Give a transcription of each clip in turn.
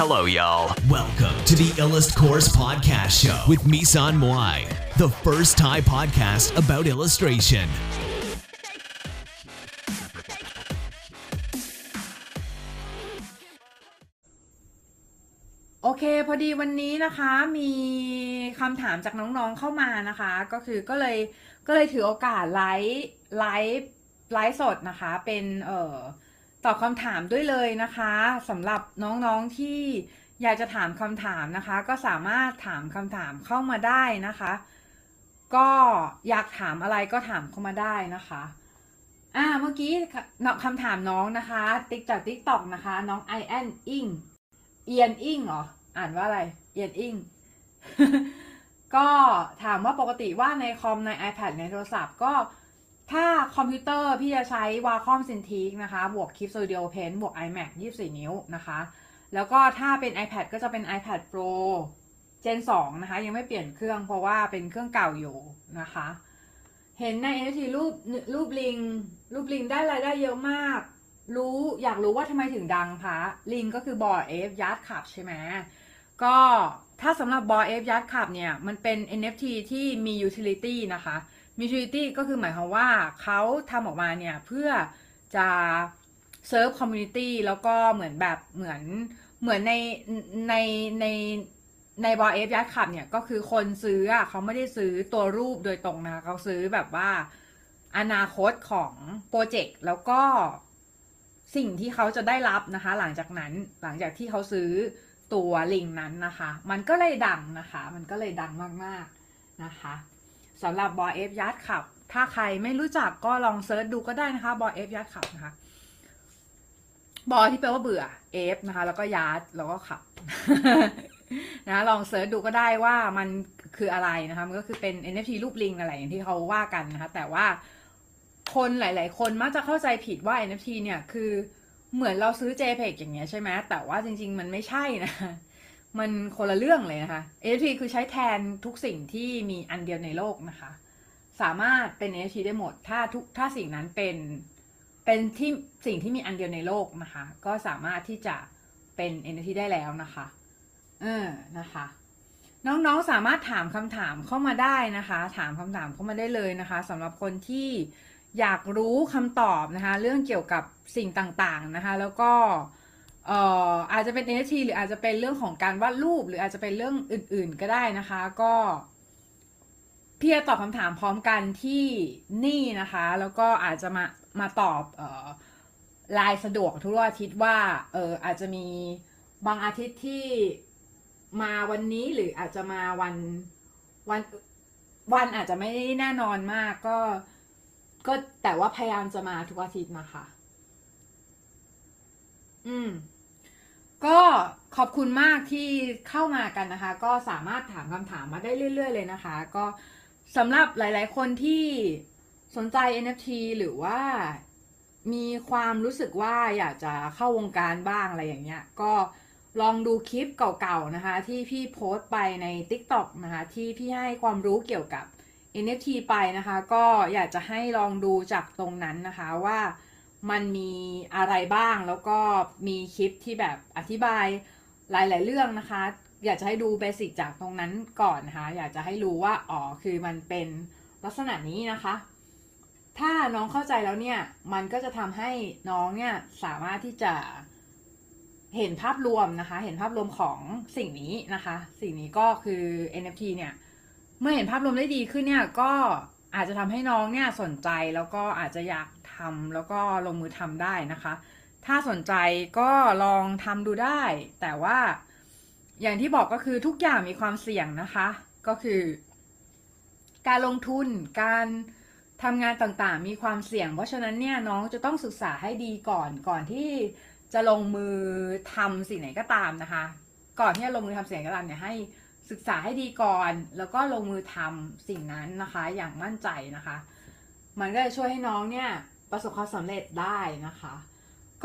Hello, y'all. Welcome to the Illust Course Podcast Show with Misan Moai, the first Thai podcast about illustration. โอเค พอดีวันนี้นะคะมีคำถามจากน้องๆเข้ามานะคะ ก็คือก็เลยก็เลยถือโอกาสไลฟ์ไลฟ์ไลฟ์สดนะคะ เป็นเอ่อ ตอบคำถามด้วยเลยนะคะสำหรับน้องๆที่อยากจะถามคำถามนะคะ ก็สามารถถามคำถามเข้ามาได้นะคะ ก็อยากถามอะไรก็ถามเข้ามาได้นะคะอ่าเมื่อกี้คำถามน้องนะคะ ติ๊กจาก TikTok นะคะ น้องไอแอนอิงเอียนอิงเหรออ่านว่าอะไรเอียนอิงก็ถามว่าปกติว่าในคอมใน iPad ในโทรศัพท์ก็ ถ้าคอมพิวเตอร์พี่จะใช้ Wacom Cintiq นะคะ บวก Keep Studio Pen บวก iMac 24 นิ้วนะคะ แล้วก็ถ้าเป็น iPad ก็จะเป็น iPad Pro Gen 2 นะคะ ยังไม่เปลี่ยนเครื่องเพราะว่าเป็นเครื่องเก่าอยู่นะคะ เห็นใน NFT รูปรูปลิง รูปลิงได้รายได้เยอะมาก รู้อยากรู้ว่าทำไมถึงดังคะลิงก็คือบอเอฟยัดขับใช่ไหมก็ถ้าสำหรับบอเอฟยัดขับเนี่ย มันเป็น NFT ที่มี utility นะคะ มี utility ก็คือหมายความว่าเขาทำออกมาเนี่ยเพื่อจะ serve community แล้วก็เหมือนแบบเหมือนเหมือนในในในใน Bored Ape Yacht Club เนี่ยก็คือคนซื้ออะเขาไม่ได้ซื้อตัวรูปโดยตรงนะคะเขาซื้อแบบว่าอนาคตของโปรเจกต์แล้วก็สิ่งที่เขาจะได้รับนะคะ หลังจากนั้นหลังจากที่เขาซื้อตัวลิงนั้นนะคะ มันก็เลยดังนะคะ มันก็เลยดังมากๆนะคะ สำหรับ Bored Ape Yacht Club ถ้าใครไม่รู้จักก็ลอง search ดูก็ได้นะคะ Bored Ape Yacht Club นะคะบอที่แปลว่าเบื่อเอฟนะคะ แล้วก็ Yacht แล้วก็ขับนะลอง search ดูก็ได้ว่ามันคืออะไรนะคะ มันก็คือเป็น NFT รูปลิงอะไรอย่างที่เขาว่ากันนะคะ แต่ว่าคนหลาย ๆ คนมักจะเข้าใจผิดว่า NFT เนี่ยคือเหมือนเราซื้อ JPEG อย่างเงี้ยใช่ไหมแต่ว่าจริง ๆ มันไม่ใช่นะ มันคนละเรื่องเลยนะคะ NFT คือใช้แทนทุกสิ่งที่มีอันเดียวในโลกนะคะ สามารถเป็น NFT ได้หมด ถ้าทุกถ้าสิ่งนั้นเป็นเป็นที่สิ่งที่มีอันเดียวในโลกนะคะ ก็สามารถที่จะเป็น NFT ได้แล้วนะคะ เออนะคะ น้องๆสามารถถามคำถามเข้ามาได้นะคะ ถามคำถามเข้ามาได้เลยนะคะสำหรับคนที่อยากรู้คำตอบนะคะ เรื่องเกี่ยวกับสิ่งต่างๆนะคะ แล้วก็ เอ่ออาจจะเป็น NFT หรืออาจจะเป็นเรื่องของการวาดรูป หรืออาจจะเป็นเรื่องอื่น ๆ ก็ได้นะคะ ก็พี่จะตอบคำถามพร้อมกันที่นี่นะคะ แล้วก็อาจจะมามาตอบเอ่อลายสะดวกทุกอาทิตย์ว่าเอออาจจะมีบางอาทิตย์ที่มาวันนี้หรืออาจจะมาวันวันวันอาจจะไม่แน่นอนมากก็ก็แต่ว่าพยายามจะมาทุกอาทิตย์นะคะ อืม ก็ขอบคุณมากที่เข้ามากันนะคะ ก็สามารถถามคำถามมาได้เรื่อย ๆ เลยนะคะ ก็สำหรับหลายๆ คนที่สนใจ NFT หรือว่ามีความรู้สึกว่าอยากจะเข้าวงการบ้างอะไรอย่างเงี้ย ก็ลองดูคลิปเก่าๆนะคะ ที่พี่โพสต์ไปใน TikTok นะคะที่พี่ให้ความรู้เกี่ยวกับ NFT ไปนะคะ ก็อยากจะให้ลองดูจากตรงนั้นนะคะว่า มันมีอะไรบ้าง แล้วก็มีคลิปที่แบบอธิบายหลาย ๆ เรื่องนะคะ อยากจะให้ดูเบสิกจากตรงนั้นก่อนนะคะ อยากจะให้รู้ว่า อ๋อ คือมันเป็นลักษณะนี้นะคะ ถ้าน้องเข้าใจแล้วเนี่ย มันก็จะทำให้น้องเนี่ยสามารถที่จะเห็นภาพรวมนะคะ เห็นภาพรวมของสิ่งนี้นะคะ สิ่งนี้ก็คือ NFT เนี่ย เมื่อเห็นภาพรวมได้ดีขึ้นเนี่ย ก็อาจจะทำให้น้องเนี่ยสนใจแล้วก็อาจจะอยาก ทำแล้วก็ลงมือทำได้นะคะ ถ้าสนใจก็ลองทำดูได้ แต่ว่าอย่างที่บอกก็คือทุกอย่างมีความเสี่ยงนะคะ ก็คือ การลงทุนการทำงานต่างๆ มีความเสี่ยง เพราะฉะนั้นเนี่ยน้องจะต้องศึกษาให้ดีก่อนก่อนที่จะลงมือทำสิ่งไหนก็ตามนะคะ ก่อนที่จะลงมือทำสิ่งไหนก็ตามเนี่ยให้ศึกษาให้ดีก่อน แล้วก็ลงมือทำสิ่งนั้นนะคะ อย่างมั่นใจนะคะ มันก็จะช่วยให้น้องเนี่ย ประสบความสำเร็จได้นะคะ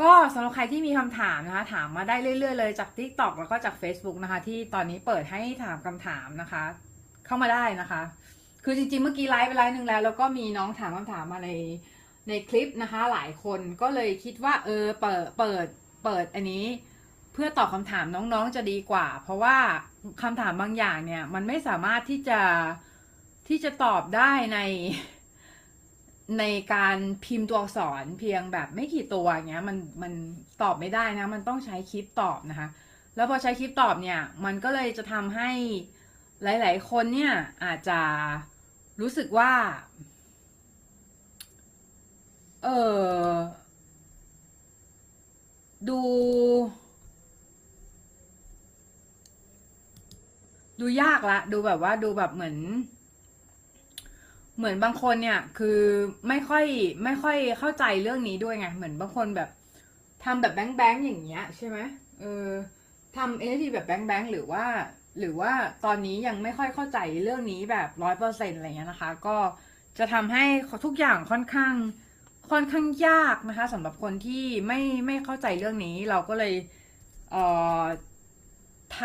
ก็สำหรับใครที่มีคำถามนะคะ ถามมาได้เรื่อย ๆ เลยจาก TikTok แล้วก็จาก Facebook นะคะ ที่ตอนนี้เปิดให้ถามคำถามนะคะ เข้ามาได้นะคะ คือจริงๆ เมื่อกี้ไลฟ์ไปไลฟ์หนึ่งแล้ว แล้วก็มีน้องถามคำถามมาในในคลิปนะคะ หลายคนก็เลยคิดว่าเออเปิดเปิดเปิดอันนี้ เพื่อตอบคำถามน้องๆจะดีกว่า เพราะว่าคำถามบางอย่างเนี่ย มันไม่สามารถที่จะที่จะตอบได้ใน ในการพิมพ์ตัวอักษรเพียงแบบไม่กี่ตัวเงี้ยมันมันตอบไม่ได้นะ มันต้องใช้คลิปตอบนะคะ แล้วพอใช้คลิปตอบเนี่ย มันก็เลยจะทำให้หลาย ๆ คนเนี่ยอาจจะรู้สึกว่า เออดู ดูยากละ ดูแบบว่าดูแบบเหมือน เหมือนบางคนเนี่ยคือไม่ค่อยไม่ค่อยเข้าใจเรื่องนี้ด้วยไง เหมือนบางคนแบบทำแบบแบงแบงอย่างเงี้ยใช่ไหมเออทำเอทีแบบแบงแบงหรือว่า หรือว่าตอนนี้ยังไม่ค่อยเข้าใจเรื่องนี้แบบร้อยเปอร์เซ็นต์อะไรเงี้ยนะคะ ก็จะทำให้ทุกอย่างค่อนข้างค่อนข้างยากนะคะสำหรับคนที่ไม่ไม่เข้าใจเรื่องนี้เราก็เลยเอ่อท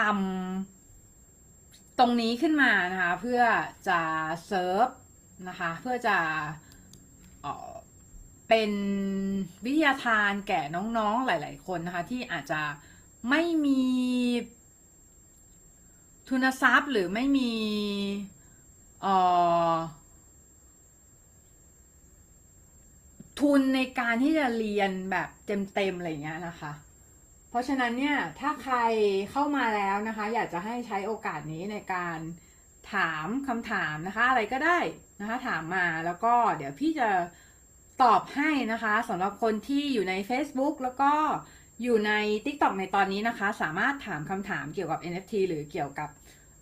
ำตรงนี้ขึ้นมานะคะ เพื่อจะเซิร์ฟ นะคะ เพื่อจะเออเป็นวิทยาทานแก่น้องๆหลาย ๆ คนนะคะ ที่อาจจะไม่มีทุนทรัพย์หรือไม่มีออทุนในการที่จะเรียนแบบเต็มๆอะไรอย่างเงี้ยนะคะ เพราะฉะนั้นเนี่ยถ้าใครเข้ามาแล้วนะคะ อยากจะให้ใช้โอกาสนี้ในการถามคำถามนะคะ อะไรก็ได้ นะคะถามมาแล้วก็เดี๋ยวพี่จะตอบให้นะคะสำหรับคนที่อยู่ใน Facebook แล้วก็อยู่ใน TikTok ในตอนนี้นะคะ สามารถถามคำถามเกี่ยวกับ NFT หรือเกี่ยวกับ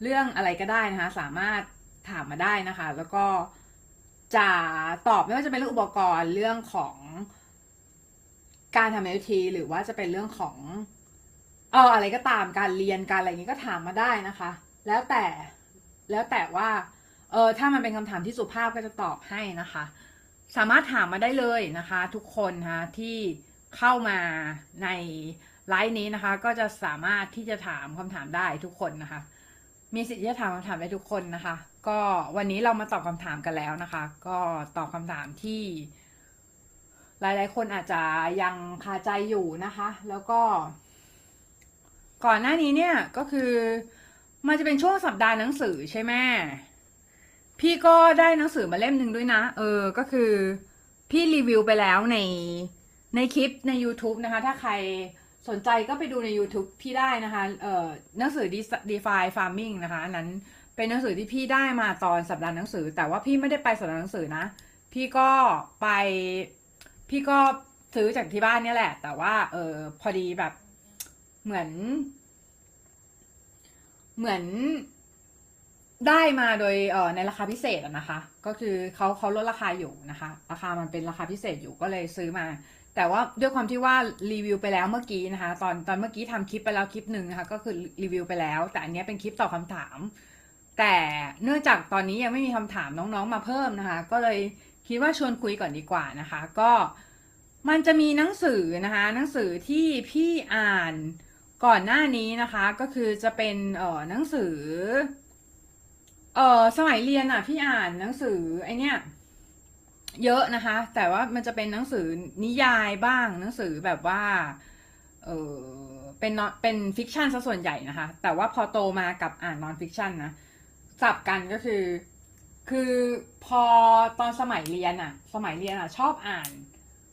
เรื่องอะไรก็ได้นะคะ สามารถถามมาได้นะคะ แล้วก็จะตอบไม่ว่าจะเป็นเรื่องอุปกรณ์เรื่องของการทำ NFT หรือว่าจะเป็นเรื่องของเอออะไรก็ตามการเรียนการอะไรนี้ก็ถามมาได้นะคะ แล้วแต่แล้วแต่ว่า เออถ้ามันเป็นคำถามที่สุภาพก็จะตอบให้นะคะ สามารถถามมาได้เลยนะคะ ทุกคนนะคะที่เข้ามาในไลฟ์นี้นะคะ ก็จะสามารถที่จะถามคำถามได้ทุกคนนะคะ มีสิทธิ์ที่จะถามคำถามได้ทุกคนนะคะ ก็วันนี้เรามาตอบคำถามกันแล้วนะคะ ก็ตอบคำถามที่ หลาย ๆ คนอาจจะยังคาใจอยู่นะคะ แล้วก็ ก่อนหน้านี้เนี่ยก็คือมันจะเป็นช่วงสัปดาห์หนังสือใช่ไหม พี่ก็ได้หนังสือมาเล่มหนึ่งด้วยนะ เออ ก็คือ พี่รีวิวไปแล้วในในคลิปใน YouTube นะคะ ถ้าใครสนใจก็ไปดูใน YouTube พี่ได้นะคะ เอ่อหนังสือ DeFi Farming นะคะอันนั้นเป็นหนังสือที่พี่ได้มาตอนสัปดาห์หนังสือ แต่ว่าพี่ไม่ได้ไปสัปดาห์หนังสือนะ พี่ก็ไป พี่ก็ซื้อจากที่บ้านเนี่ยแหละ แต่ว่า เออพอดีแบบเหมือน เหมือน ได้มาโดยเอ่อในราคาพิเศษนะคะ ก็คือเขาเขาลดราคาอยู่นะคะ ราคามันเป็นราคาพิเศษอยู่ก็เลยซื้อมา แต่ว่าด้วยความที่ว่ารีวิวไปแล้วเมื่อกี้นะคะ ตอนตอนเมื่อกี้ทำคลิปไปแล้วคลิปหนึ่งนะคะ ก็คือรีวิวไปแล้ว แต่อันนี้เป็นคลิปตอบคำถาม แต่เนื่องจากตอนนี้ยังไม่มีคำถามน้องๆมาเพิ่มนะคะ ก็เลยคิดว่าชวนคุยก่อนดีกว่านะคะ ก็มันจะมีหนังสือนะคะ หนังสือที่พี่อ่านก่อนหน้านี้นะคะ ก็คือจะเป็นเอ่อหนังสือ เออสมัยเรียนอะ พี่อ่านหนังสือไอเนี้ยเยอะนะคะ แต่ว่ามันจะเป็นหนังสือนิยายบ้างหนังสือแบบว่า เออเป็นเป็น fiction ซะส่วนใหญ่นะคะ แต่ว่าพอโตมากับอ่าน non-fiction นะสับกันก็คือ คือพอตอนสมัยเรียนอะสมัยเรียนอะชอบอ่าน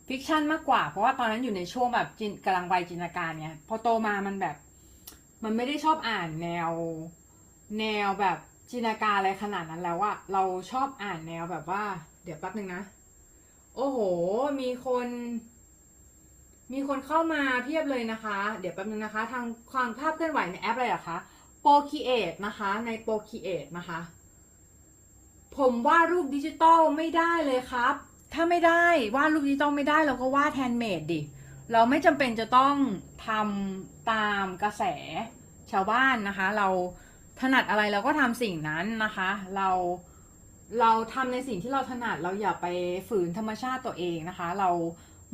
fiction มากกว่า เพราะว่าตอนนั้นอยู่ในช่วงแบบจินกำลังวัยจินตนาการเนี่ยพอโตมามันแบบ มันไม่ได้ชอบอ่านแนว แนวแบบ จินตนาการอะไรขนาดนั้นแล้วอะเราชอบอ่านแนวแบบว่า เดี๋ยวแป๊บนึงนะ โอ้โห มีคน มีคนเข้ามาเพียบเลยนะคะ เดี๋ยวแป๊บนึงนะคะ ทางความภาพเคลื่อนไหวในแอปอะไรเหรอคะ Procreate นะคะ ใน Procreate นะคะ ผมวาดรูปดิจิตอลไม่ได้เลยครับ ถ้าไม่ได้วาดรูปดิจิตอลไม่ได้เราก็วาด handmade ดิ เราไม่จำเป็นจะต้องทำตามกระแสชาวบ้านนะคะ เรา ถนัดอะไรเราก็ทำสิ่งนั้นนะคะ เราเราทำในสิ่งที่เราถนัดเราอย่าไปฝืนธรรมชาติตัวเองนะคะ เรา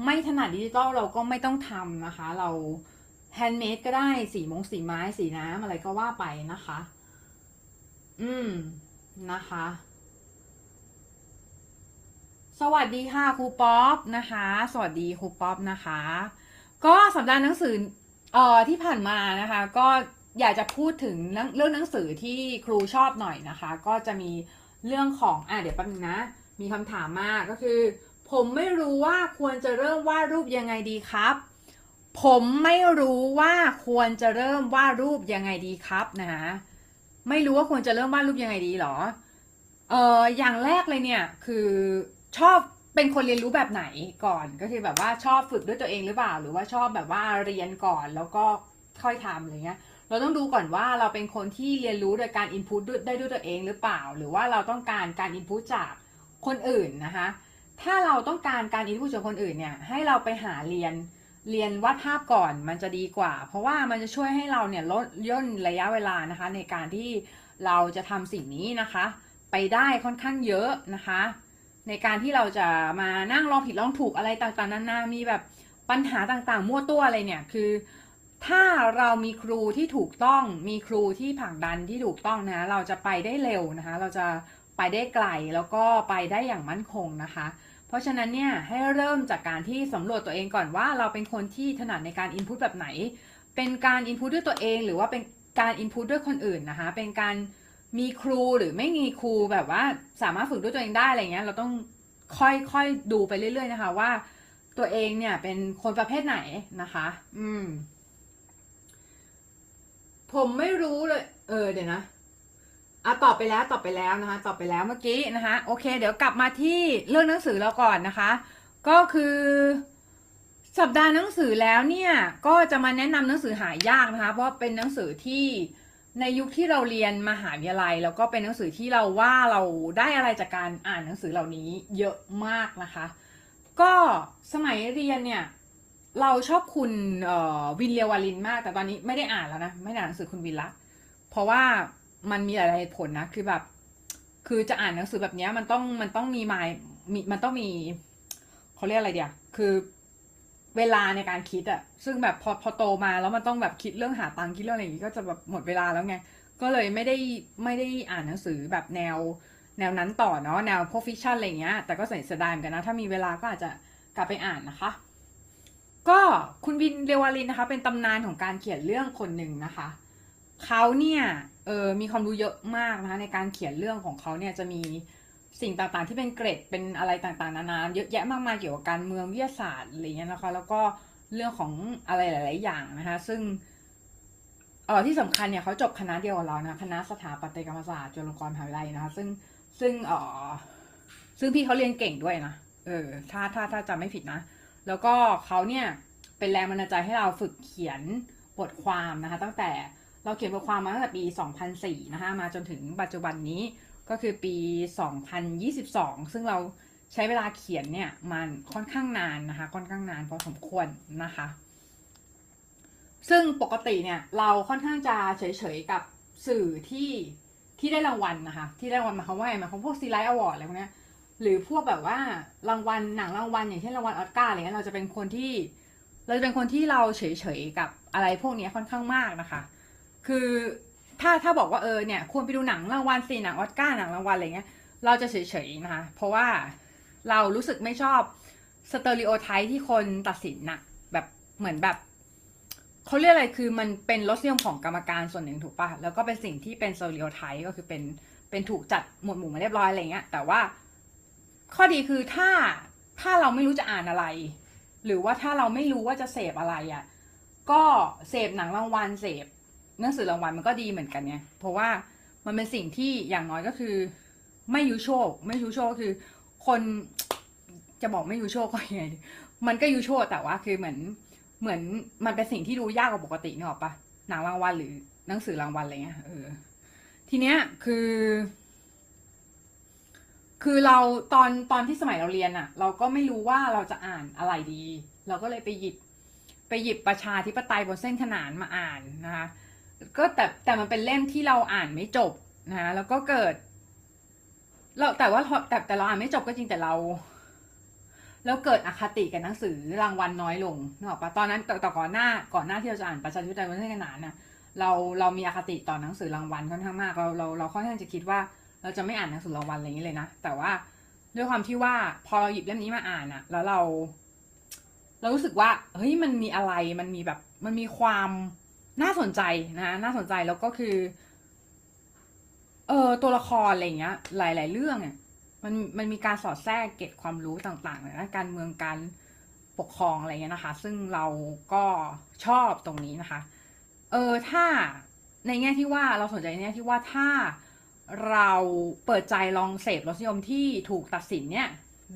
ไม่ถนัดดิจิตอลเราก็ไม่ต้องทำนะคะ เรา handmade ก็ได้สีมงสีไม้สีน้ำอะไรก็ว่าไปนะคะ อืมนะคะ สวัสดีค่ะครูป๊อปนะคะ สวัสดีครูป๊อปนะคะ ก็สัปดาห์หนังสือเอ่อที่ผ่านมานะคะ ก็ อยากจะพูดถึงเรื่องเรื่องหนังสือที่ครูชอบหน่อยนะคะ ก็จะมีเรื่องของอะเดี๋ยวแป๊บนึงนะ มีคำถามมาก็คือ ผมไม่รู้ว่าควรจะเริ่มวาดรูปยังไงดีครับ ผมไม่รู้ว่าควรจะเริ่มวาดรูปยังไงดีครับนะไม่รู้ว่าควรจะเริ่มวาดรูปยังไงดีหรอเอออย่างแรกเลยเนี่ยคือชอบเป็นคนเรียนรู้แบบไหนก่อนก็คือแบบว่าชอบฝึกด้วยตัวเองหรือเปล่า หรือว่าชอบแบบว่าเรียนก่อนแล้วก็ค่อยทำอะไรเงี้ย เราต้องดูก่อนว่าเราเป็นคนที่เรียนรู้โดยการอินพุตได้ด้วยตัวเองหรือเปล่า หรือว่าเราต้องการการอินพุตจากคนอื่นนะคะ ถ้าเราต้องการการอินพุตจากคนอื่นเนี่ย ให้เราไปหาเรียนเรียนวาดภาพก่อนมันจะดีกว่า เพราะว่ามันจะช่วยให้เราเนี่ยลดย่นระยะเวลานะคะ ในการที่เราจะทำสิ่งนี้นะคะ ไปได้ค่อนข้างเยอะนะคะ ในการที่เราจะมานั่งลองผิดลองถูกอะไรต่างๆนานามีแบบปัญหาต่างๆ มั่วตัวอะไรเนี่ย คือ ถ้าเรามีครูที่ถูกต้อง มีครูที่ผลักดันที่ถูกต้องนะ เราจะไปได้เร็วนะคะ เราจะไปได้ไกลแล้วก็ไปได้อย่างมั่นคงนะคะ เพราะฉะนั้นเนี่ยให้เริ่มจากการที่สำรวจตัวเองก่อนว่าเราเป็นคนที่ถนัดในการอินพุตแบบไหน เป็นการอินพุตด้วยตัวเองหรือว่าเป็นการอินพุตด้วยคนอื่นนะคะ เป็นการมีครูหรือไม่มีครูแบบว่าสามารถฝึกด้วยตัวเองได้อะไรเงี้ย เราต้องค่อยๆดูไปเรื่อย ๆ นะคะ ว่าตัวเองเนี่ยเป็นคนประเภทไหนนะคะ อืม ผมไม่รู้เลย เออเดี๋ยวนะอะตอบไปแล้วตอบไปแล้วนะคะ ตอบไปแล้วเมื่อกี้นะคะ โอเค เดี๋ยวกลับมาที่เรื่องหนังสือเราก่อนนะคะ ก็คือสัปดาห์หนังสือแล้วเนี่ยก็จะมาแนะนำหนังสือหายากนะคะ เพราะเป็นหนังสือที่ในยุคที่เราเรียนมหาวิทยาลัย แล้วก็เป็นหนังสือที่เราว่าเราได้อะไรจากการอ่านหนังสือเหล่านี้เยอะมากนะคะ ก็สมัยเรียนเนี่ย เราชอบคุณวินเลียวาลินมาก แต่ตอนนี้ไม่ได้อ่านแล้วนะ ไม่ได้อ่านหนังสือคุณวินละ เพราะว่ามันมีหลายเหตุผลนะ คือแบบ คือจะอ่านหนังสือแบบนี้มันต้องมันต้องมีมมีมันต้องมีเขาเรียกอะไรเดียวคือเวลาในการคิดอะซึ่งแบบพอพอโตมาแล้วมันต้องแบบคิดเรื่องหาตังค์คิดเรื่องอะไรอย่างงี้ก็จะแบบหมดเวลาแล้วไง ก็เลยไม่ได้ไม่ได้อ่านหนังสือแบบแนวแนวนั้นต่อเนาะแนวพวกฟิกชันอะไรอย่างเงี้ย แต่ก็เสียดายเหมือนกันนะ ถ้ามีเวลาก็อาจจะกลับไปอ่านนะคะ ก็คุณวินเรวาลินนะคะ เป็นตำนานของการเขียนเรื่องคนหนึ่งนะคะเขาเนี่ยเออมีความรู้เยอะมากนะคะในการเขียนเรื่องของเขาเนี่ยจะมีสิ่งต่างๆที่เป็นเกรดเป็นอะไรต่างๆนานาเยอะแยะมากมายเกี่ยวกับการเมืองวิทยาศาสตร์อะไรเงี้ยนะคะ แล้วก็เรื่องของอะไรหลาย ๆ อย่างนะคะ ซึ่งเออที่สำคัญเนี่ยเขาจบคณะเดียวกับเรานะคณะสถาปัตยกรรมศาสตร์จุฬาลงกรณ์มหาวิทยาลัยนะคะ ซึ่งซึ่งเออซึ่งพี่เขาเรียนเก่งด้วยนะเออถ้าถ้าถ้าจำไม่ผิดนะ แล้วก็เขาเนี่ยเป็นแรงบันดาลใจให้เราฝึกเขียนบทความนะคะ ตั้งแต่เราเขียนบทความมาตั้งแต่ปี 2004 นะคะ มาจนถึงปัจจุบันนี้ก็คือปี 2022 ซึ่งเราใช้เวลาเขียนเนี่ยมันค่อนข้างนานนะคะ ค่อนข้างนานพอสมควรนะคะ ซึ่งปกติเนี่ยเราค่อนข้างจะเฉยๆกับสื่อที่ที่ได้รางวัลนะคะ ที่ได้รางวัลหมายความว่าไงหมายความพวกซีไรต์ award อะไรพวกนี้ หรือพวกแบบว่ารางวัลหนังรางวัลอย่างเช่นรางวัลออสการ์อะไรเงี้ยเราจะเป็นคนที่ เราจะเป็นคนที่เราเฉยๆกับอะไรพวกนี้ค่อนข้างมากนะคะ คือถ้าถ้าบอกว่าเออเนี่ยควรไปดูหนังรางวัลสิหนังออสการ์หนังรางวัลอะไรเงี้ยเราจะเฉยๆนะคะเพราะว่าเรารู้สึกไม่ชอบ stereotype ที่คนตัดสินนะแบบเหมือนแบบเขาเรียกอะไรคือมันเป็นรสนิยมของกรรมการส่วนหนึ่งถูกปะแล้วก็เป็นสิ่งที่เป็น stereotype ก็คือเป็นเป็นถูกจัดหมวดหมู่มาเรียบร้อยอะไรเงี้ยแต่ว่า ข้อดีคือถ้าถ้าเราไม่รู้จะอ่านอะไร หรือว่าถ้าเราไม่รู้ว่าจะเสพอะไรอะ่ะก็เสพหนังรางวัลเสพหนังสือรางวัลมันก็ดีเหมือนกันไงเพราะว่ามันเป็นสิ่งที่อย่างน้อยก็คือ ไม่ยูโชค ไม่ยูโชคคือ คนจะบอกไม่ยูโชคก็ยังไงมันก็ยูโชคแต่ว่าคือเหมือนเหมือนมันเป็นสิ่งที่ดูยากกว่าปกตินึกออปะหนังรางวัลหรือหนังสือรางวัลอะไรเงี้ยเออทีเนี้ยคือ คือเราตอนตอนที่สมัยเราเรียนอะเราก็ไม่รู้ว่าเราจะอ่านอะไรดี เราก็เลยไปหยิบ ไปหยิบประชาธิปไตยบนเส้นขนานมาอ่านนะคะก็แต่แต่มันเป็นเล่มที่เราอ่านไม่จบนะคะแล้วก็เกิด เราแต่ว่าแต่แต่เราอ่านไม่จบก็จริงแต่เราแล้วเกิดอคติกับหนังสือรางวัลน้อยลงนึกออกปะตอนนั้นแต่แต่ก่อนหน้าก่อนหน้าที่เราจะอ่านประชาธิปไตยบนเส้นขนานน่ะเราเรามีอคติต่อหนังสือรางวัลค่อนข้างมากเราเราเราค่อนข้างจะคิดว่า เราจะไม่อ่านหนังสือรางวัลอะไรอย่างนี้เลยนะ แต่ว่าด้วยความที่ว่าพอเราหยิบเล่มนี้มาอ่านอะแล้วเรา เรารู้สึกว่าเฮ้ยมันมีอะไรมันมีแบบมันมีความน่าสนใจนะน่าสนใจแล้วก็คือ เออตัวละครอะไรเงี้ย หลาย ๆ เรื่องเนี่ยมันมันมีการสอดแทรกเก็บความรู้ต่างๆเลยนะการเมืองการปกครองอะไรเงี้ยนะคะ ซึ่งเราก็ชอบตรงนี้นะคะ เออถ้าในแง่ที่ว่าเราสนใจในแง่ที่ว่าถ้า เราเปิดใจลองเสพรสนิยมที่ถูกตัดสินเนี่ย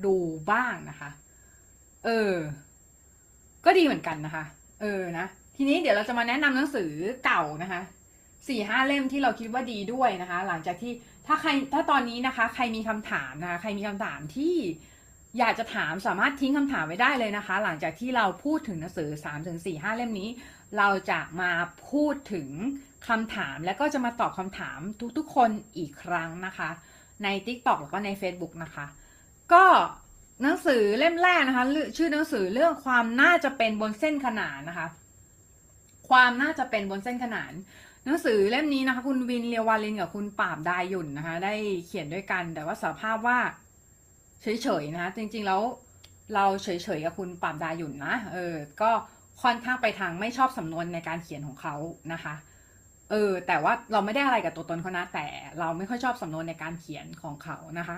ดูบ้างนะคะ เออ ก็ดีเหมือนกันนะคะ เออนะ ทีนี้เดี๋ยวเราจะมาแนะนำหนังสือเก่านะคะสี่ห้าเล่มที่เราคิดว่าดีด้วยนะคะ หลังจากที่ถ้าใครถ้าตอนนี้นะคะ ใครมีคำถามนะคะ ใครมีคำถามที่อยากจะถามสามารถทิ้งคำถามไว้ได้เลยนะคะ หลังจากที่เราพูดถึงหนังสือ3าถึงสี่ห้าเล่มนี้ เราจะมาพูดถึง คำถามแล้วก็จะมาตอบคำถามทุกๆคนอีกครั้งนะคะ ใน TikTok แล้วก็ใน Facebook นะคะ ก็หนังสือเล่มแรกนะคะ ชื่อหนังสือเรื่องความน่าจะเป็นบนเส้นขนานนะคะ ความน่าจะเป็นบนเส้นขนาน หนังสือเล่มนี้นะคะ คุณวินเลียววาลินกับคุณปราบดาหยุ่นนะคะ ได้เขียนด้วยกัน แต่ว่าสาภาพว่าเฉยๆนะคะจริงๆแล้วเราเฉยๆกับคุณปราบดาหยุ่นนะ เออ ก็ค่อนข้างไปทางไม่ชอบสำนวนในการเขียนของเขานะคะ เออ แต่ว่าเราไม่ได้อะไรกับตัวตนเขานะ แต่เราไม่ค่อยชอบสำนวนในการเขียนของเขานะคะ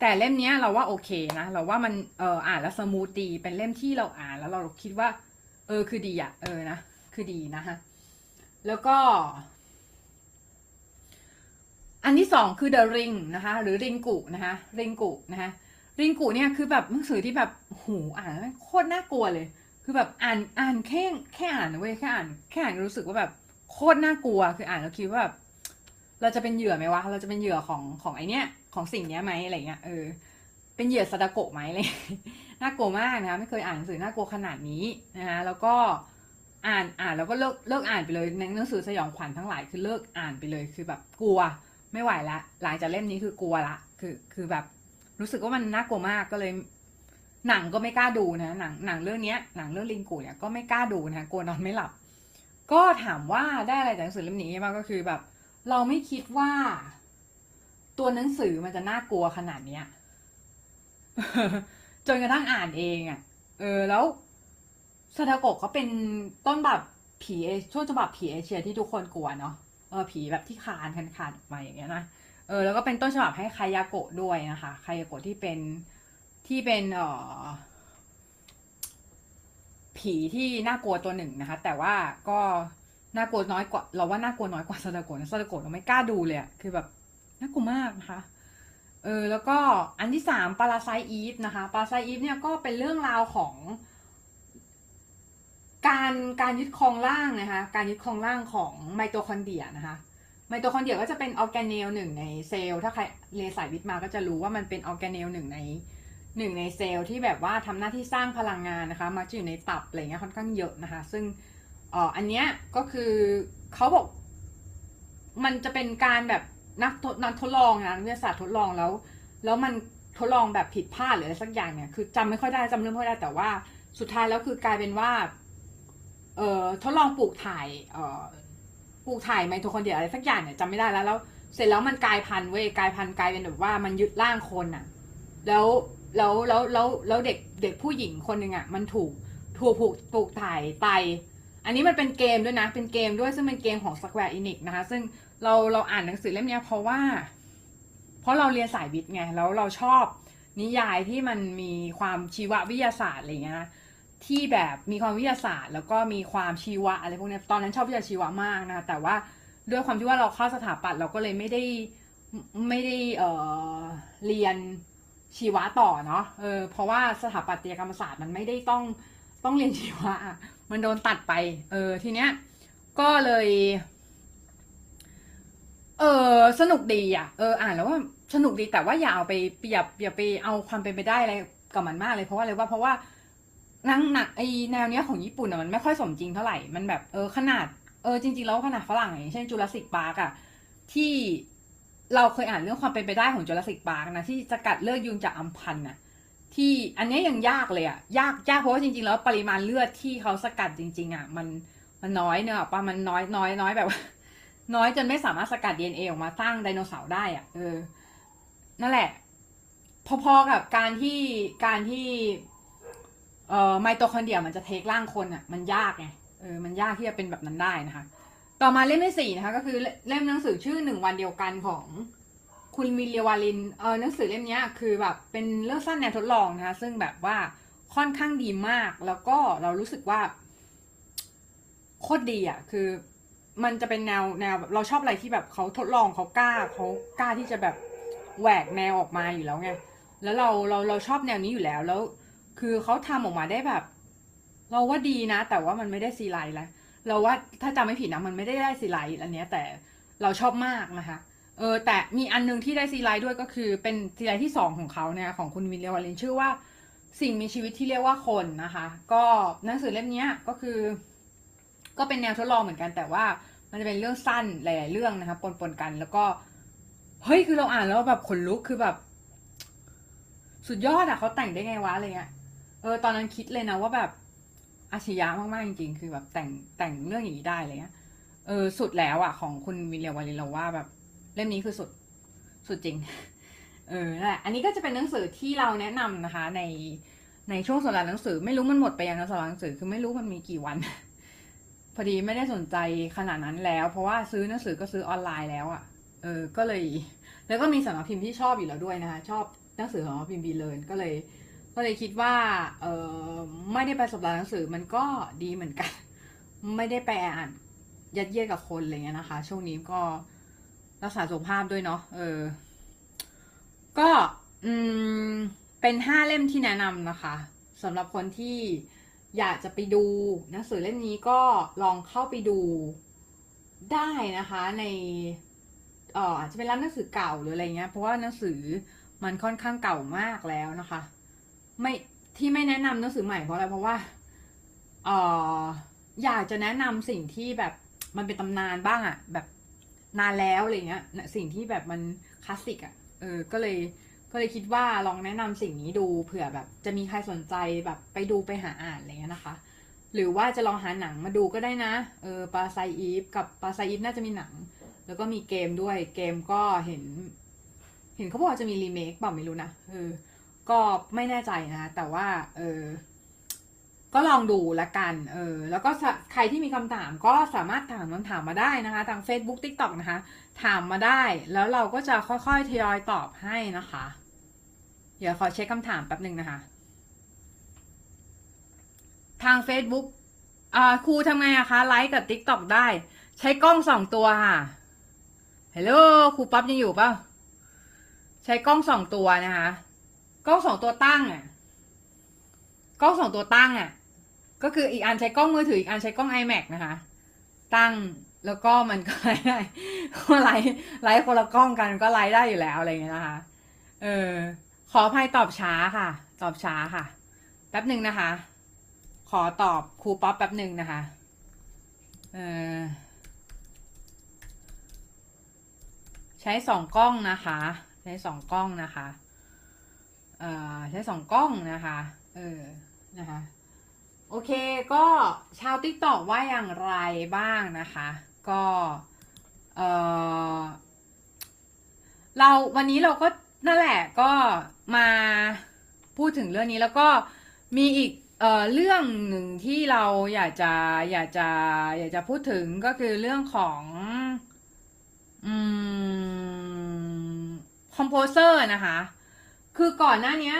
แต่เล่มนี้เราว่าโอเคนะ เราว่ามันเอออ่านแล้วสมูทดี เป็นเล่มที่เราอ่านแล้วเราคิดว่า เออคือดีอะเออนะ คือดีนะคะแล้วก็ อันที่สองคือ The Ring นะคะ หรือริงกุนะคะริงกุนะคะริงกุเนี่ยคือแบบหนังสือที่แบบโหอ่านโคตรน่ากลัวเลย คือแบบอ่านอ่านแค่แค่อ่านเว้ยแค่อ่านแค่อ่านรู้สึกว่าแบบ โคตรน่ากลัวคืออ่านแล้วคิดว่าแบบเราจะเป็นเหยื่อไหมวะ เราจะเป็นเหยื่อของของไอเนี้ยของสิ่งเนี้ยไหมอะไรเงี้ยเออเป็นเหยื่อซาดาโกะไหมอะไรน่ากลัวมากนะคะไม่เคยอ่านหนังสือน่ากลัวขนาดนี้นะคะแล้วก็อ่านอ่านแล้วก็เลิกเลิกอ่านไปเลยหนังสือสยองขวัญทั้งหลายคือเลิกอ่านไปเลยคือแบบกลัวไม่ไหวละหลังจากเล่มนี้คือกลัวละ คือคือแบบรู้สึกว่ามันน่ากลัวมากก็เลย หนังก็ไม่กล้าดูนะหนังหนังเรื่องเนี้ยหนังเรื่องลิงกูเนี่ยก็ไม่กล้าดูนะกลัวนอนไม่หลับ ก็ถามว่าได้อะไรจากหนังสือเล่มนี้บ้างก็คือแบบ เราไม่คิดว่า ตัวหนังสือมันจะน่ากลัวขนาดเนี้ยจนกระทั่งอ่านเองอะ่ะ เออ แล้วซาดาโกะเขาเป็นต้นแบบผีเอช่วงฉบับผีเอเชียที่ทุกคนกลัวเนาะเออผีแบบที่คานคันคานออกมาอย่างเงี้ยนะเออแล้วก็เป็นต้นฉบับให้คายาโกะด้วยนะคะคายาโกะที่เป็นที่เป็นเออ ผีที่น่ากลัวตัวหนึ่งนะคะ แต่ว่าก็น่ากลัวน้อยกว่า เราว่าน่ากลัวน้อยกว่าซาดาโกะนะซาดาโกะเราไม่กล้าดูเลยอะคือแบบน่ากลัวมากนะคะเออแล้วก็อันที่สาม Parasite Eve นะคะ Parasite Eve เนี่ยก็เป็นเรื่องราวของการการยึดครองร่างนะคะการยึดครองร่างของไมโทคอนเดรียนะคะไมโทคอนเดรียก็จะเป็นออร์แกเนลล์หนึ่งในเซลล์ถ้าใครเรียนสายวิทย์มาก็จะรู้ว่ามันเป็นออร์แกเนลล์หนึ่งใน หนึ่งในเซลล์ที่แบบว่าทำหน้าที่สร้างพลังงานนะคะมักจะอยู่ในตับอะไรเงี้ยค่อนข้างเยอะนะคะ ซึ่งอ่ออันเนี้ยก็คือเขาบอก มันจะเป็นการแบบนักทดนักทดลองนะนักวิทยาศาสตร์ทดลองแล้ว แล้วมันทดลองแบบผิดพลาดหรืออะไรสักอย่างเนี่ยคือจำไม่ค่อยได้จำเรื่องไม่ค่อยได้แต่ว่าสุดท้ายแล้วคือกลายเป็นว่า เอ่อทดลองปลูกถ่าย เอ่อปลูกถ่ายไมโทคอนเดรียอะไรสักอย่างเนี่ยจำไม่ได้แล้วแล้ว เสร็จแล้วมันกลายพันธุ์เว้ยกลายพันธุ์กลายเป็นแบบว่ามันยึดร่างคนอะแล้ว แล้วแล้วแล้วแล้วเด็กเด็กผู้หญิงคนหนึ่งอะมันถูกถูกปลูกปลูกถ่ายไตอันนี้มันเป็นเกมด้วยนะ เป็นเกมด้วยซึ่งเป็นเกมของ Square Enix นะคะ ซึ่งเราเราอ่านหนังสือเล่มนี้เพราะว่า เพราะเราเรียนสายวิทย์ไงแล้วเราชอบนิยายที่มันมีความชีววิทยาศาสตร์อะไรเงี้ยที่แบบมีความวิทยาศาสตร์ แล้วก็มีความชีวะอะไรพวกนี้ตอนนั้นชอบวิทยาชีวะมากนะแต่ว่าด้วยความที่ว่าเราเข้าสถาปัตย์เราก็เลยไม่ได้ไม่ได้เออเรียน ชีวะต่อเนาะเออเพราะว่าสถาปัตยกรรมศาสตร์มันไม่ได้ต้องต้องเรียนชีวะมันโดนตัดไป เออทีเนี้ยก็เลย เออสนุกดีอะเอออ่านแล้วว่าสนุกดีแต่ว่าอย่าเอาไปอย่าอย่าไปเอาความเป็นไปได้อะไรกับมันมากเลยเพราะว่าอะไรว่าเพราะว่านังหนักไอแนวเนี้ยของญี่ปุ่นอะมันไม่ค่อยสมจริงเท่าไหร่มันแบบเออขนาดเออจริงๆแล้วขนาดฝรั่งอย่างเช่นจูราสสิกปาร์กอะที่ เราเคยอ่านเรื่องความเป็นไปได้ของจูราสสิกปาร์กนะที่สกัดเลือดยุงจากอัมพันธ์นะที่อันนี้ยังยากเลยอะยากยากเพราะว่าจริงๆ แล้วปริมาณเลือดที่เขาสกัดจริง ๆอะมันมันน้อยเนอะปะมันน้อยน้อยน้อยแบบว่าน้อยจนไม่สามารถสกัด DNA ออกมาสร้างไดโนเสาร์ได้อะเออ นั่นแหละ พอๆกับการที่การที่เอ่อไมโตคอนเดรียมันจะเทคร่างคนอะมันยากไงเออมันยากที่จะเป็นแบบนั้นได้นะคะ ต่อมาเล่มที่สี่นะคะก็คือเล่มหนังสือชื่อหนึ่งวันเดียวกันของคุณวิเลียวาลิน เออหนังสือเล่มนี้คือแบบเป็นเรื่องสั้นแนวทดลองนะคะซึ่งแบบว่าค่อนข้างดีมาก แล้วก็เรารู้สึกว่าโคตรดีอะคือมันจะเป็นแนวแนวแบบเราชอบอะไรที่แบบเขาทดลองเขากล้าเขากล้าที่จะแบบแหวกแนวออกมาอยู่แล้วไงแล้วเราเราเราชอบแนวนี้อยู่แล้วแล้ว คือเขาทำออกมาได้แบบ เราว่าดีนะ แต่ว่ามันไม่ได้ซีไรต์แล้ว เราว่าถ้าจำไม่ผิดนะมันไม่ได้ได้ซีไรต์อันเนี้ยแต่เราชอบมากนะคะเออแต่มีอันนึงที่ได้ซีไรต์ด้วยก็คือเป็นซีไรต์ที่สองของเขาเนี่ยของคุณวินเลวาลินชื่อว่าสิ่งมีชีวิตที่เรียกว่าคนนะคะ ก็หนังสือเล่มนี้ก็คือ ก็เป็นแนวทดลองเหมือนกันแต่ว่ามันจะเป็นเรื่องสั้นหลายๆเรื่องนะคะปนๆกันแล้วก็เฮ้ยคือเราอ่านแล้วแบบขนลุกคือแบบ สุดยอดอะเขาแต่งได้ไงวะอะไรเงี้ยเออตอนนั้นคิดเลยนะว่าแบบ อาชญามากๆจริงๆ คือแบบแต่งแต่งเรื่องอย่างนี้ได้เงี้ยเออสุดแล้วอะของคุณวิลเลียวาลินเราว่าแบบเล่มนี้คือสุดสุดจริง เออนั่นแหละอันนี้ก็จะเป็นหนังสือที่เราแนะนำนะคะ ในในช่วงสำหรับหนังสือ ไม่รู้มันหมดไปยังนะสำหรับหนังสือคือไม่รู้มันมีกี่วัน พอดีไม่ได้สนใจขนาดนั้นแล้ว เพราะว่าซื้อหนังสือก็ซื้อออนไลน์แล้วอะ่ะเออก็เลย แล้วก็มีสำนักพิมพ์ที่ชอบอยู่แล้วด้วยนะคะชอบหนังสือของพิมพ์บีเลินก็เลย ก็เลยคิดว่าเออไม่ได้ไปสัปดาหนังสือมันก็ดีเหมือนกัน ไม่ได้ไปอ่านยัดเยียดกับคนอะไรเงี้ยนะคะ ช่วงนี้ก็รักษาสุขภาพด้วยเนาะเออ ก็อืมเป็นห้าเล่มที่แนะนำนะคะสำหรับคนที่อยากจะไปดูหนังสือเล่มนี้ก็ลองเข้าไปดูได้นะคะในเอ่ออาจจะเป็นร้านหนังสือเก่าหรืออะไรเงี้ยเพราะว่าหนังสือมันค่อนข้างเก่ามากแล้วนะคะ ไม่ที่ไม่แนะนำหนังสือใหม่เพราะอะไรเพราะว่าเอ่ออยากจะแนะนำสิ่งที่แบบมันเป็นตำนานบ้างอะแบบนานแล้วอะไรเงี้ยสิ่งที่แบบมันคลาสสิกอะเออก็เลยก็เลยคิดว่าลองแนะนำสิ่งนี้ดูเผื่อแบบ จะมีใครสนใจแบบไปดูไปหาอ่านอะไรเงี้ยนะคะ หรือว่าจะลองหาหนังมาดูก็ได้นะเออปาไซอีฟกับปาไซอีฟน่าจะมีหนัง แล้วก็มีเกมด้วยเกมก็เห็น เห็นเขาบอกว่าจะมีรีเมคเปล่าไม่รู้นะเออ ก็ไม่แน่ใจนะ แต่ว่า เออ ก็ลองดูละกัน เออ แล้วก็ใครที่มีคำถามก็สามารถถามคำถามมาได้นะคะ ทาง Facebook TikTok นะคะ ถามมาได้ แล้วเราก็จะค่อยๆ ทยอยตอบให้นะคะ เดี๋ยวขอเช็คคำถามแป๊บหนึ่งนะคะ ทาง Facebook อ่าครูทำไงอะคะ ไลค์กับ TikTok ได้ ใช้กล้องสองตัวค่ะฮัลโหลครูป๊อปยังอยู่เปล่าใช้กล้องสองตัวนะคะ ล้องสองตัวตั้งอะกล้องสองตัวตั้งอะ ก็คืออีกอันใช้กล้องมือถืออีกอันใช้กล้อง iMac นะคะ ตั้งแล้วก็มันก็ไลฟ์ได้ก็ไลฟ์ไลฟ์คนละกล้องกันก็ไลฟ์ได้อยู่แล้วอะไรเงี้ยนะคะ เออขออภัยตอบช้าค่ะ ตอบช้าค่ะ แป๊บหนึ่งนะคะ ขอตอบครูป๊อปแป๊บหนึ่งนะคะ เออใช้สองกล้องนะคะ ใช้สองกล้องนะคะ อ่อใช้สองกล้องนะคะ เออ นะคะ โอเค ก็ชาวติ๊กตอกว่าอย่างไรบ้างนะคะ ก็ เออเราวันนี้เราก็นั่นแหละก็มาพูดถึงเรื่องนี้แล้วก็มีอีกเอ่อเรื่องหนึ่งที่เราอยากจะอยากจะอยากจะพูดถึงก็คือเรื่องของอืม composer นะคะ คือก่อนหน้านี้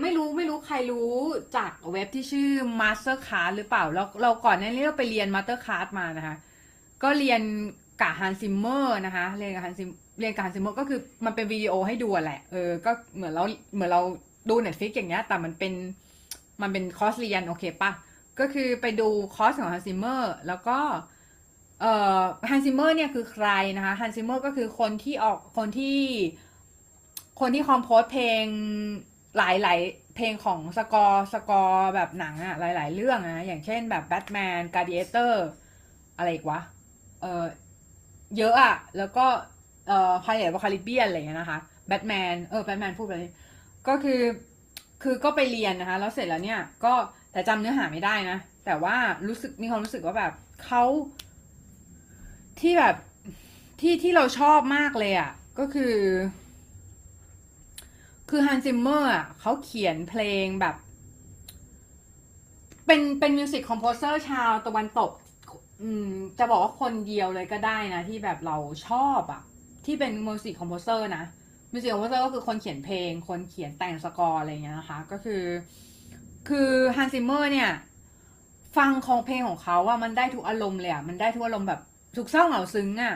ไม่รู้ไม่รู้ใครรู้จากเว็บที่ชื่อ MasterClass หรือเปล่าแล้วเราก่อนหน้านี้เราไปเรียน MasterClass มานะคะ ก็เรียนกะฮันซิมเมอร์นะคะ เรียนกับฮันซิมเรียนกับฮันซิมเมอร์ก็คือมันเป็นวิดีโอให้ดูแหละเออก็เหมือนเราเหมือนเราดู Netflix อย่างเงี้ยแต่มันเป็นมันเป็นคอร์สเรียนโอเคปะก็คือไปดูคอร์สของฮันซิมเมอร์แล้วก็เอ่อฮันซิมเมอร์เนี่ยคือใครนะคะฮันซิมเมอร์ก็คือคนที่ออกคนที่ คนที่ compose เพลงหลายหลายเพลงของ score score แบบหนังอะหลาย ๆ เรื่องนะอย่างเช่นแบบ Batman Gladiator อะไรอีกวะเออเยอะอะแล้วก็เอ่อ Pirates of the Caribbean อะไรเงี้ยนะคะแบทแมนเออแบทแมนพูดไปก็คือคือก็ไปเรียนนะคะ แล้วเสร็จแล้วเนี่ยก็แต่จำเนื้อหาไม่ได้นะ แต่ว่ารู้สึกมีความรู้สึกว่าแบบเขาที่แบบที่ที่เราชอบมากเลยอะก็คือ คือฮันซิมเมอร์เขาเขียนเพลงแบบ เป็นเป็น music composer ชาวตะวันตก อืม จะบอกว่าคนเดียวเลยก็ได้นะ ที่แบบเราชอบอะที่เป็น music composer นะ music composer ก็คือคนเขียนเพลง คนเขียนแต่งสกอร์อะไรอย่างเงี้ยนะคะ ก็คือ คือฮันซิมเมอร์เนี่ย ฟังของเพลงของเขาอะมันได้ทุกอารมณ์เลยอะมันได้ทุกอารมณ์แบบสุกเศร้าเหงาซึ้งอะ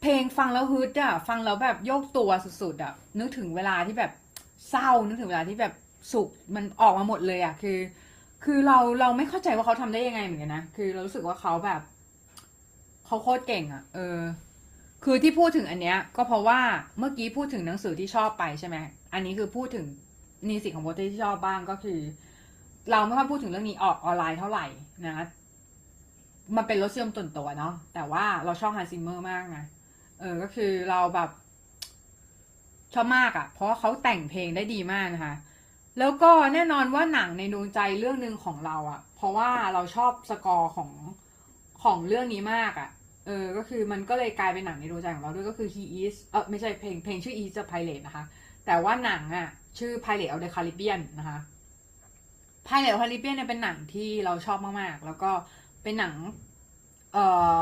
เพลงฟังแล้วฮึดอะฟังแล้วแบบโยกตัวสุดๆอะนึกถึงเวลาที่แบบเศร้า นึกถึงเวลาที่แบบสุข มันออกมาหมดเลยอะคือ คือเรา เราไม่เข้าใจว่าเขาทำได้ยังไงเหมือนกันนะ คือเรารู้สึกว่าเขาแบบ เขาโคตรเก่งอะ่ะ เออ คือที่พูดถึงอันเนี้ย ก็เพราะว่าเมื่อกี้พูดถึงหนังสือที่ชอบไปใช่ไหม อันนี้คือพูดถึงนิสิตของโปรเตที่ชอบบ้างก็คือ เราไม่ค่อยพูดถึงเรื่องนี้ออกออนไลน์เท่าไหร่นะ มันเป็นรสนิยมส่วนตัวเนาะ แต่ว่าเราชอบฮันซิมเมอร์มากนะ เออก็คือเราแบบชอบมากอะ่ะ เพราะเขาแต่งเพลงได้ดีมากนะคะ แล้วก็แน่นอนว่าหนังในดวงใจเรื่องหนึ่งของเราอะ่ะ เพราะว่าเราชอบสกอร์ของของเรื่องนี้มากอะ่ะ เออ ก็คือมันก็เลยกลายเป็นหนังในดวงใจของเราด้วยก็คือ he is เออไม่ใช่เพลงเพลงชื่อ is the pilot นะคะ แต่ว่าหนังอะ่ะ ชื่อ pilot of the Caribbean นะคะ pilot of the Caribbean เนี่ยเป็นหนังที่เราชอบมากๆ แล้วก็เป็นหนัง เอ่อ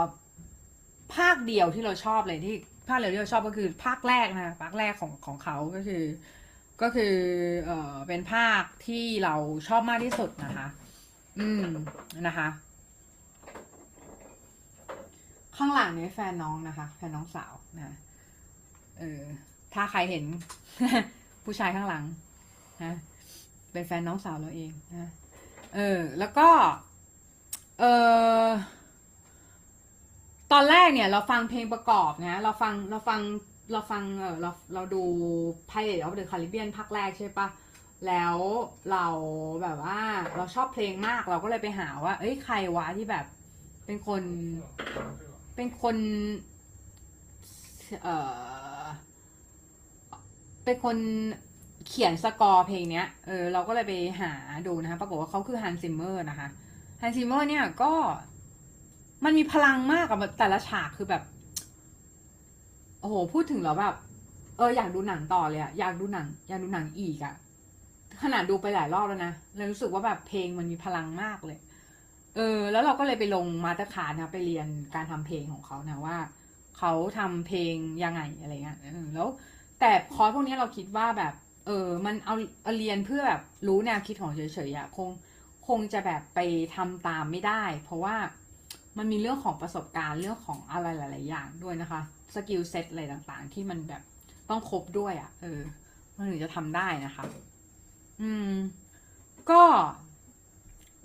ภาคเดียวที่เราชอบเลยที่ภาคเดียวที่เราชอบก็คือภาคแรกนะภาคแรกของของเขาก็คือ ก็คือเออเป็นภาคที่เราชอบมากที่สุดนะคะ อืมนะคะ ข้างหลังเนี่ยแฟนน้องนะคะ แฟนน้องสาวนะเออถ้าใครเห็น ผู้ชายข้างหลังนะเป็นแฟนน้องสาวเราเองนะเออ แล้วก็ เออ ตอนแรกเนี่ยเราฟังเพลงประกอบนะเราฟังเราฟังเราฟังเออเราเราดู Pirate of the Caribbean ภาคแรกใช่ปะแล้วเราแบบว่าเราชอบเพลงมากเราก็เลยไปหาว่า เอ้ยใครวะที่แบบเป็นคนเป็นคนเอ่อเป็นคนเขียนสกอร์เพลงเนี้ย เออเราก็เลยไปหาดูนะคะปรากฏว่าเขาคือฮันซิมเมอร์นะคะฮันซิมเมอร์เนี่ยก็ มันมีพลังมากอะแบบแต่ละฉากคือแบบ โอ้โห พูดถึงแล้วแบบ เอออยากดูหนังต่อเลยอะอยากดูหนัง อยากดูหนังอีกอะขนาดดูไปหลายรอบแล้วนะเลยรู้สึกว่าแบบเพลงมันมีพลังมากเลย เออ แล้วเราก็เลยไปลงมาตรฐานนะไปเรียนการทำเพลงของเขานะว่าเขาทำเพลงยังไงอะไรเงี้ยแล้ว แต่คอร์สพวกนี้เราคิดว่าแบบ เออ มันเอาเอาเรียนเพื่อแบบรู้แนวคิดของเฉยๆอะคงคงจะแบบไปทำตามไม่ได้ เพราะว่า มันมีเรื่องของประสบการณ์เรื่องของอะไรหลาย ๆ อย่างด้วยนะคะ skill set อะไรต่างๆ ที่มันแบบต้องครบด้วยอะ่ะ เออ มันถึงจะทำได้นะคะ อืม ก็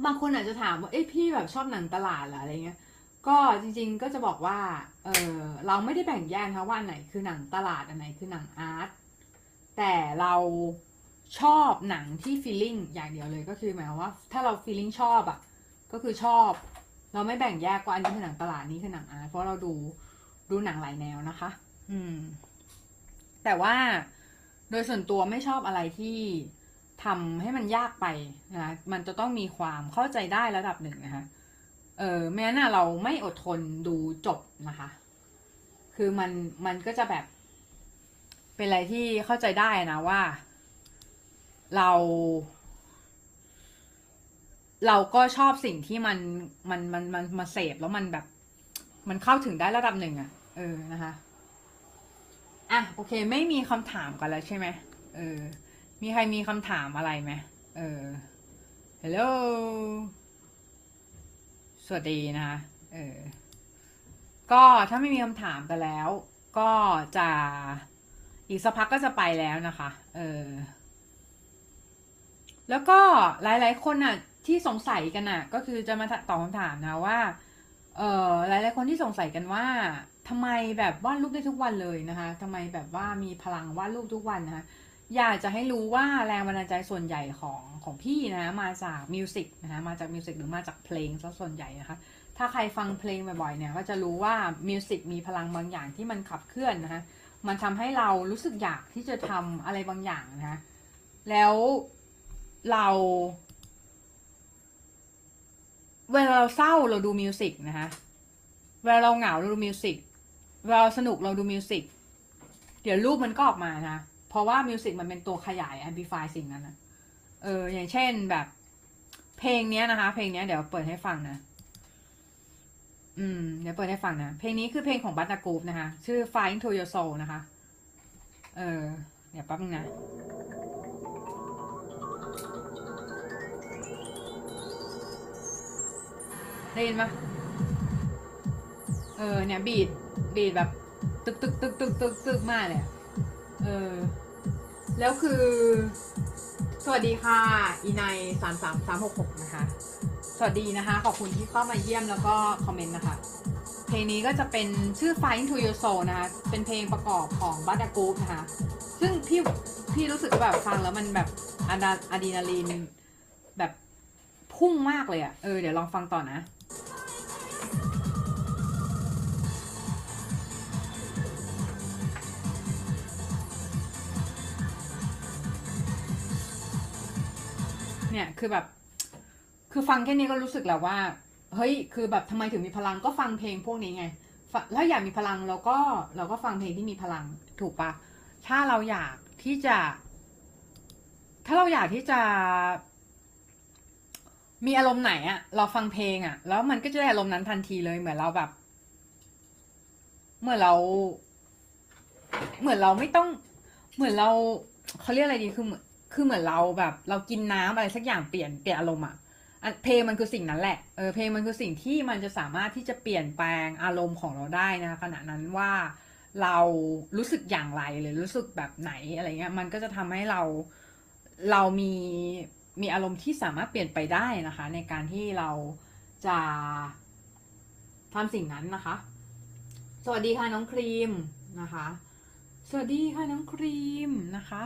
บางคนอาจจะถามว่า เอ้พี่แบบชอบหนังตลาดเหรออะไรเงี้ย ก็จริง ๆ ก็จะบอกว่า เออเราไม่ได้แบ่งแยกนะคะว่าอันไหนคือหนังตลาดอันไหนคือหนังอาร์ต แต่เราชอบหนังที่ฟีลลิ่งอย่างเดียวเลยก็คือหมายความว่า ถ้าเราฟีลลิ่งชอบอะ่ะ ก็คือชอบ เราไม่แบ่งแยกว่าอันนี้คือหนังตลาดนี้คือหนังอาร์ตเพราะเราดูดูหนังหลายแนวนะคะ อืม แต่ว่าโดยส่วนตัวไม่ชอบอะไรที่ทำให้มันยากไปนะคะมันจะต้องมีความเข้าใจได้ระดับหนึ่งนะคะเออแม้น่ะเราไม่อดทนดูจบนะคะ คือมันมันก็จะแบบ เป็นอะไรที่เข้าใจได้นะว่า เรา เราก็ชอบสิ่งที่มันมันมันมันมาเสพแล้วมันแบบ มันเข้าถึงได้ระดับหนึ่งอะเออนะคะอะโอเค ไม่มีคำถามกันแล้วใช่ไหมเออ มีใครมีคำถามอะไรไหมเออฮัลโหลสวัสดีนะคะเออก็ถ้าไม่มีคำถามกันแล้ว ก็จะอีกสักพักก็จะไปแล้วนะคะ เออ แล้วก็หลาย ๆ คนน่ะ ที่สงสัยกันน่ะก็คือจะมาตอบคำถามนะว่า เอ่อหลายๆคนที่สงสัยกันว่าทำไมแบบวาดรูปได้ทุกวันเลยนะคะทำไมแบบว่ามีพลังวาดรูปทุกวันนะคะอยากจะให้รู้ว่าแรงบันดาลใจส่วนใหญ่ของของพี่นะมาจาก music นะคะมาจาก music หรือมาจากเพลงซะส่วนใหญ่นะคะถ้าใครฟังเพลงบ่อยๆเนี่ยก็จะรู้ว่า music มีพลังบางอย่างที่มันขับเคลื่อนนะคะมันทำให้เรารู้สึกอยากที่จะทำอะไรบางอย่างนะคะแล้วเรา เวลาเราเศร้าเราดู music นะคะเวลาเราเหงาเราดู music เวลาเราสนุกเราดู music เดี๋ยวรูปมันก็ออกมานะเพราะว่า music มันเป็นตัวขยาย amplify สิ่งนั้นนะเออ อย่างเช่นแบบ เพลงเนี้ยนะคะ เพลงเนี้ยเดี๋ยวเปิดให้ฟังนะอืมเดี๋ยวเปิดให้ฟังนะ เพลงนี้คือเพลงของบัตตากูฟนะคะ ชื่อ Flying to Your Soul นะคะ เออ เดี๋ยวแป๊บนึงนะ ได้ยินปะเออ เนี่ย บีดบีดแบบ ตึกตึกตึกตึกตึกตึกมากเลยเออ แล้วคือ สวัสดีค่ะ อีไนสามสามสามหกหกนะคะ สวัสดีนะคะ ขอบคุณที่เข้ามาเยี่ยมแล้วก็คอมเมนต์นะคะ เพลงนี้ก็จะเป็นชื่อ Flying to Your Soul นะคะ เป็นเพลงประกอบของบัตดากูนะคะ ซึ่งพี่พี่รู้สึกว่าแบบฟังแล้วมันแบบอะดาอะดรีนาลีนแบบพุ่งมากเลยอะ่ะ เออ เดี๋ยวลองฟังต่อนะ เนี่ยคือแบบ คือฟังแค่นี้ก็รู้สึกแล้วว่า เฮ้ย คือแบบทำไมถึงมีพลังก็ฟังเพลงพวกนี้ไงฟถ้าอยากมีพลังเราก็เราก็ฟังเพลงที่มีพลังถูกปะถ้าเราอยากที่จะ ถ้าเราอยากที่จะ มีอารมณ์ไหนอะเราฟังเพลงอะแล้วมันก็จะได้อารมณ์นั้นทันทีเลยเหมือนเราแบบ เมื่อเรา เหมือนเราไม่ต้อง เหมือนเราเขาเรียกอะไรดีคือเหมือน คือเหมือนเราแบบ เรากินน้ำอะไรสักอย่างเปลี่ยนเปลี่ยนอารมณ์อะเพลงมันคือสิ่งนั้นแหละเออเพลงมันคือสิ่งที่มันจะสามารถที่จะเปลี่ยนแปลงอารมณ์ของเราได้นะคะขณะนั้นว่าเรารู้สึกอย่างไรหรือรู้สึกแบบไหนอะไรเงี้ยมันก็จะทำให้เราเรามีมีอารมณ์ที่สามารถเปลี่ยนไปได้นะคะ ในการที่เราจะทำสิ่งนั้นนะคะ สวัสดีค่ะน้องครีมนะคะ สวัสดีค่ะน้องครีมนะคะ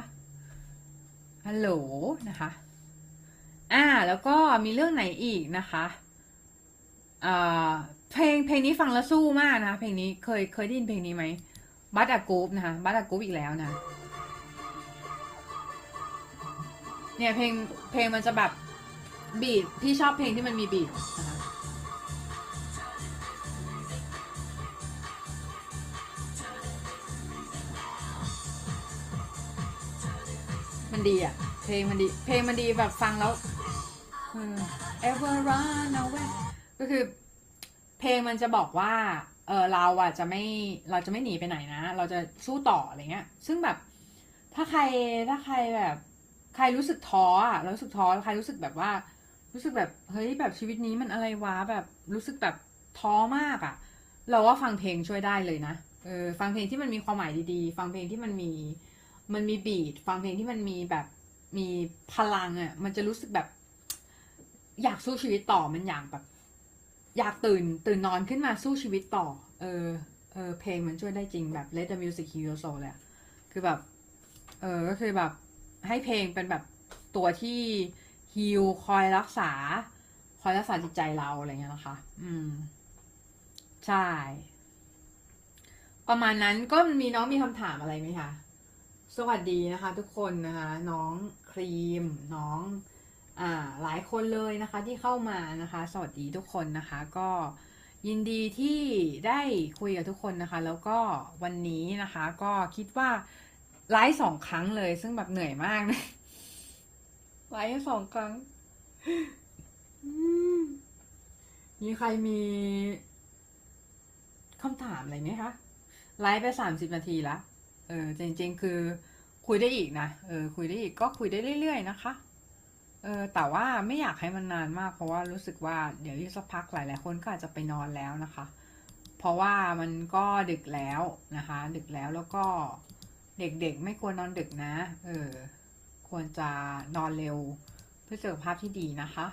ฮัลโหลนะคะ อ่า แล้วก็มีเรื่องไหนอีกนะคะอ่อเพลงเพลงนี้ฟังแล้วสู้มากนะเพลงนี้เคยเคยได้ยินเพลงนี้ไหมบัตอากูปนะคะบัตอากูปอีกแล้วนะเนี่ยเพลงเพลงมันจะแบบบีดพี่ชอบเพลงที่มันมีบีดนะคะ มันดีอะ เพลงมันดี เพลงมันดีแบบฟังแล้ว ever run away ก็คือ เพลงมันจะบอกว่า เออเราอะจะไม่เราจะไม่หนีไปไหนนะ เราจะสู้ต่ออะไรเงี้ย ซึ่งแบบ ถ้าใครถ้าใครแบบ ใครรู้สึกท้ออะเรารู้สึกท้อใครรู้สึกแบบว่า รู้สึกแบบเฮ้ยแบบชีวิตนี้มันอะไรวะแบบรู้สึกแบบท้อมากอะ เราว่าฟังเพลงช่วยได้เลยนะเออฟังเพลงที่มันมีความหมายดีๆ ฟังเพลงที่มันมี มันมีบีทฟังเพลงที่มันมีแบบมีพลังอะ มันจะรู้สึกแบบ อยากสู้ชีวิตต่อมันอยากแบบ อยากตื่นตื่นนอนขึ้นมาสู้ชีวิตต่อ เออเออเพลงมันช่วยได้จริงแบบ Let the music heal your soul เลยอะคือแบบ เออก็คือแบบให้เพลงเป็นแบบตัวที่ฮิลคอยรักษา คอยรักษาจิตใจเราอะไรเงี้ยนะคะ อืม ใช่ ประมาณนั้นก็มีน้องมีคำถามอะไรไหมคะ สวัสดีนะคะทุกคนนะคะน้องครีมน้องอ่าหลายคนเลยนะคะที่เข้ามานะคะ สวัสดีทุกคนนะคะก็ยินดีที่ได้คุยกับทุกคนนะคะ แล้วก็วันนี้นะคะก็คิดว่าไลฟ์สองครั้งเลย ซึ่งแบบเหนื่อยมากนะไลฟ์สองครั้งอืมมีใครมีคำถามอะไรไหมคะไลฟ์ไปสามสิบนาทีละ เออจริงๆ คือคุยได้อีกนะเออคุยได้อีกก็คุยได้เรื่อยๆนะคะเออแต่ว่าไม่อยากให้มันนานมาก เพราะว่ารู้สึกว่าเดี๋ยวอีกสักพักหลายๆคนก็อาจจะไปนอนแล้วนะคะ เพราะว่ามันก็ดึกแล้วนะคะ ดึกแล้วแล้วก็เด็กๆ ไม่ควรนอนดึกนะ เออ ควรจะนอนเร็วเพื่อสุขภาพที่ดีนะคะ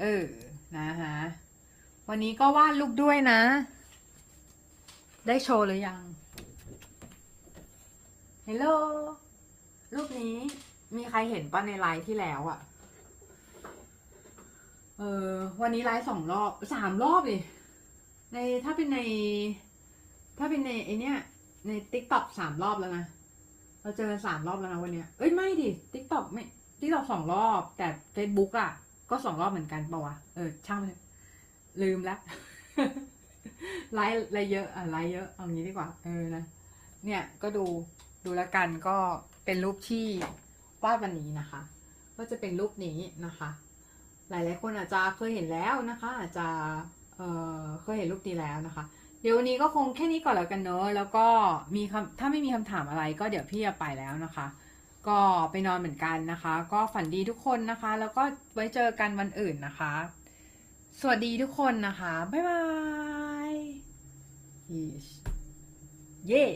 เออ นะคะวันนี้ก็วาดรูปด้วยนะ ได้โชว์หรือยัง ฮลโหลรูปนี้มีใครเห็นป่ะในไลฟ์ที่แล้วอะเออวันนี้ไลฟ์สองรอบสามรอบเลยในถ้าเป็นใน ถ้าเป็นในไอเนี้ยใน TikTok สามรอบแล้วนะเราเจอสามรอบแล้วนะวันเนี้ยเอ้ยไม่ดิ TikTok ไม่ TikTok สองรอบ แต่เฟซบุ๊กอะก็สองรอบเหมือนกันปะวะเออช่างเถอะลืมแล้วไลฟ์ไลฟ์เยอะอะไลฟ์เยอะเอางี้ดีกว่าเออนะเนี่ยก็ดู ดูแล้วกันก็เป็นรูปที่วาดวันนี้นะคะ ก็จะเป็นรูปนี้นะคะ หลายๆคนอาจจะเคยเห็นแล้วนะคะ อาจจะเเคยเห็นรูปนี้แล้วนะคะ เดี๋ยววันนี้ก็คงแค่นี้ก่อนแล้วกันเนอะแล้วก็มีคำถ้าไม่มีคำถามอะไรก็เดี๋ยวพี่จะไปแล้วนะคะ ก็ไปนอนเหมือนกันนะคะ ก็ฝันดีทุกคนนะคะ แล้วก็ไว้เจอกันวันอื่นนะคะ สวัสดีทุกคนนะคะบ๊ายบายเย่